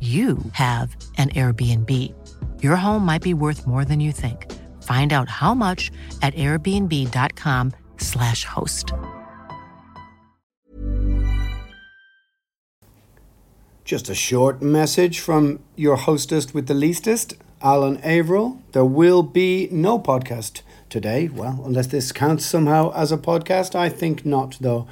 you have an Airbnb. Your home might be worth more than you think. Find out how much at airbnb.com/slash host. Just a short message from your hostess with the leastest, Alan Averill. There will be no podcast today. Well, unless this counts somehow as a podcast, I think not, though.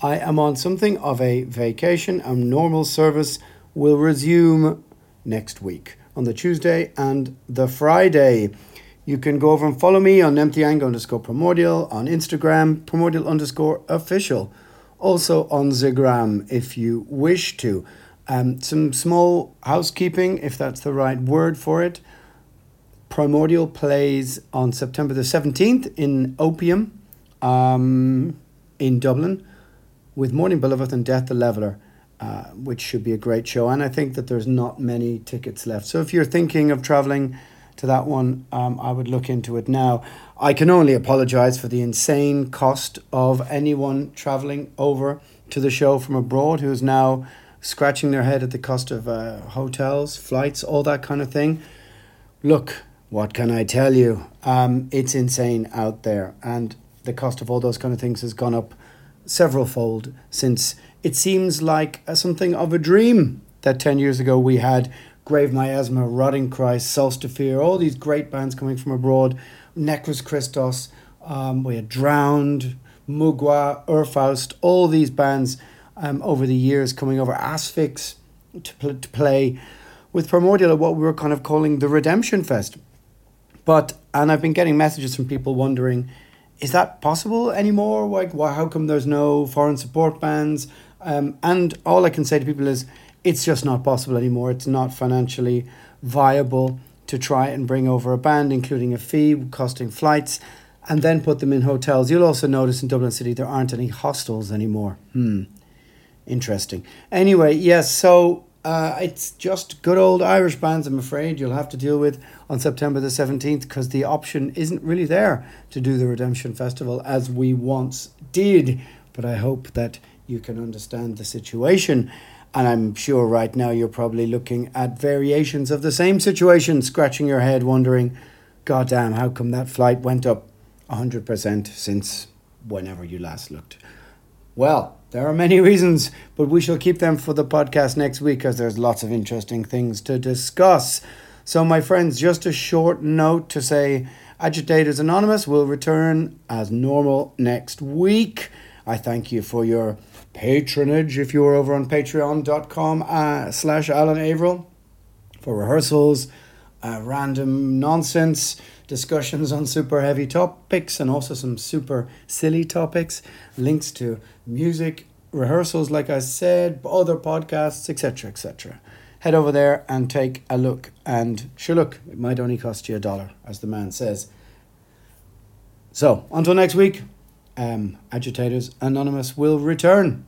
I am on something of a vacation, a normal service will resume next week on the Tuesday and the Friday. You can go over and follow me on nemtheanga underscore primordial on Instagram, primordial underscore official. Also on Zigram if you wish to. Um, some small housekeeping, if that's the right word for it. Primordial plays on September the 17th in Opium um, in Dublin with Mourning Beloveth and Death the Leveller. Uh, which should be a great show. And I think that there's not many tickets left. So if you're thinking of traveling to that one, um, I would look into it now. I can only apologize for the insane cost of anyone traveling over to the show from abroad who is now scratching their head at the cost of uh, hotels, flights, all that kind of thing. Look, what can I tell you? Um, it's insane out there. And the cost of all those kind of things has gone up several fold since it seems like something of a dream that 10 years ago we had Grave Miasma, Rotting Christ, Solstafir, all these great bands coming from abroad, Necros Christos, um, we had Drowned, Mugwa, Urfaust, all these bands um, over the years coming over, Asphyx to, pl- to play with Primordial at what we were kind of calling the Redemption Fest. But, and I've been getting messages from people wondering, is that possible anymore? Like, why, how come there's no foreign support bands? Um, and all I can say to people is it's just not possible anymore. It's not financially viable to try and bring over a band, including a fee, costing flights, and then put them in hotels. You'll also notice in Dublin City there aren't any hostels anymore. Hmm. Interesting. Anyway, yes, so uh, it's just good old Irish bands, I'm afraid, you'll have to deal with on September the 17th because the option isn't really there to do the Redemption Festival as we once did. But I hope that you can understand the situation. And I'm sure right now you're probably looking at variations of the same situation, scratching your head, wondering, God damn, how come that flight went up 100% since whenever you last looked? Well, there are many reasons, but we shall keep them for the podcast next week because there's lots of interesting things to discuss. So, my friends, just a short note to say Agitators Anonymous will return as normal next week. I thank you for your patronage if you're over on patreon.com uh, slash Alan Averill for rehearsals, uh, random nonsense, discussions on super heavy topics and also some super silly topics, links to music, rehearsals, like I said, other podcasts, etc., etc. Head over there and take a look. And sure, look, it might only cost you a dollar, as the man says. So, until next week, um, Agitators Anonymous will return.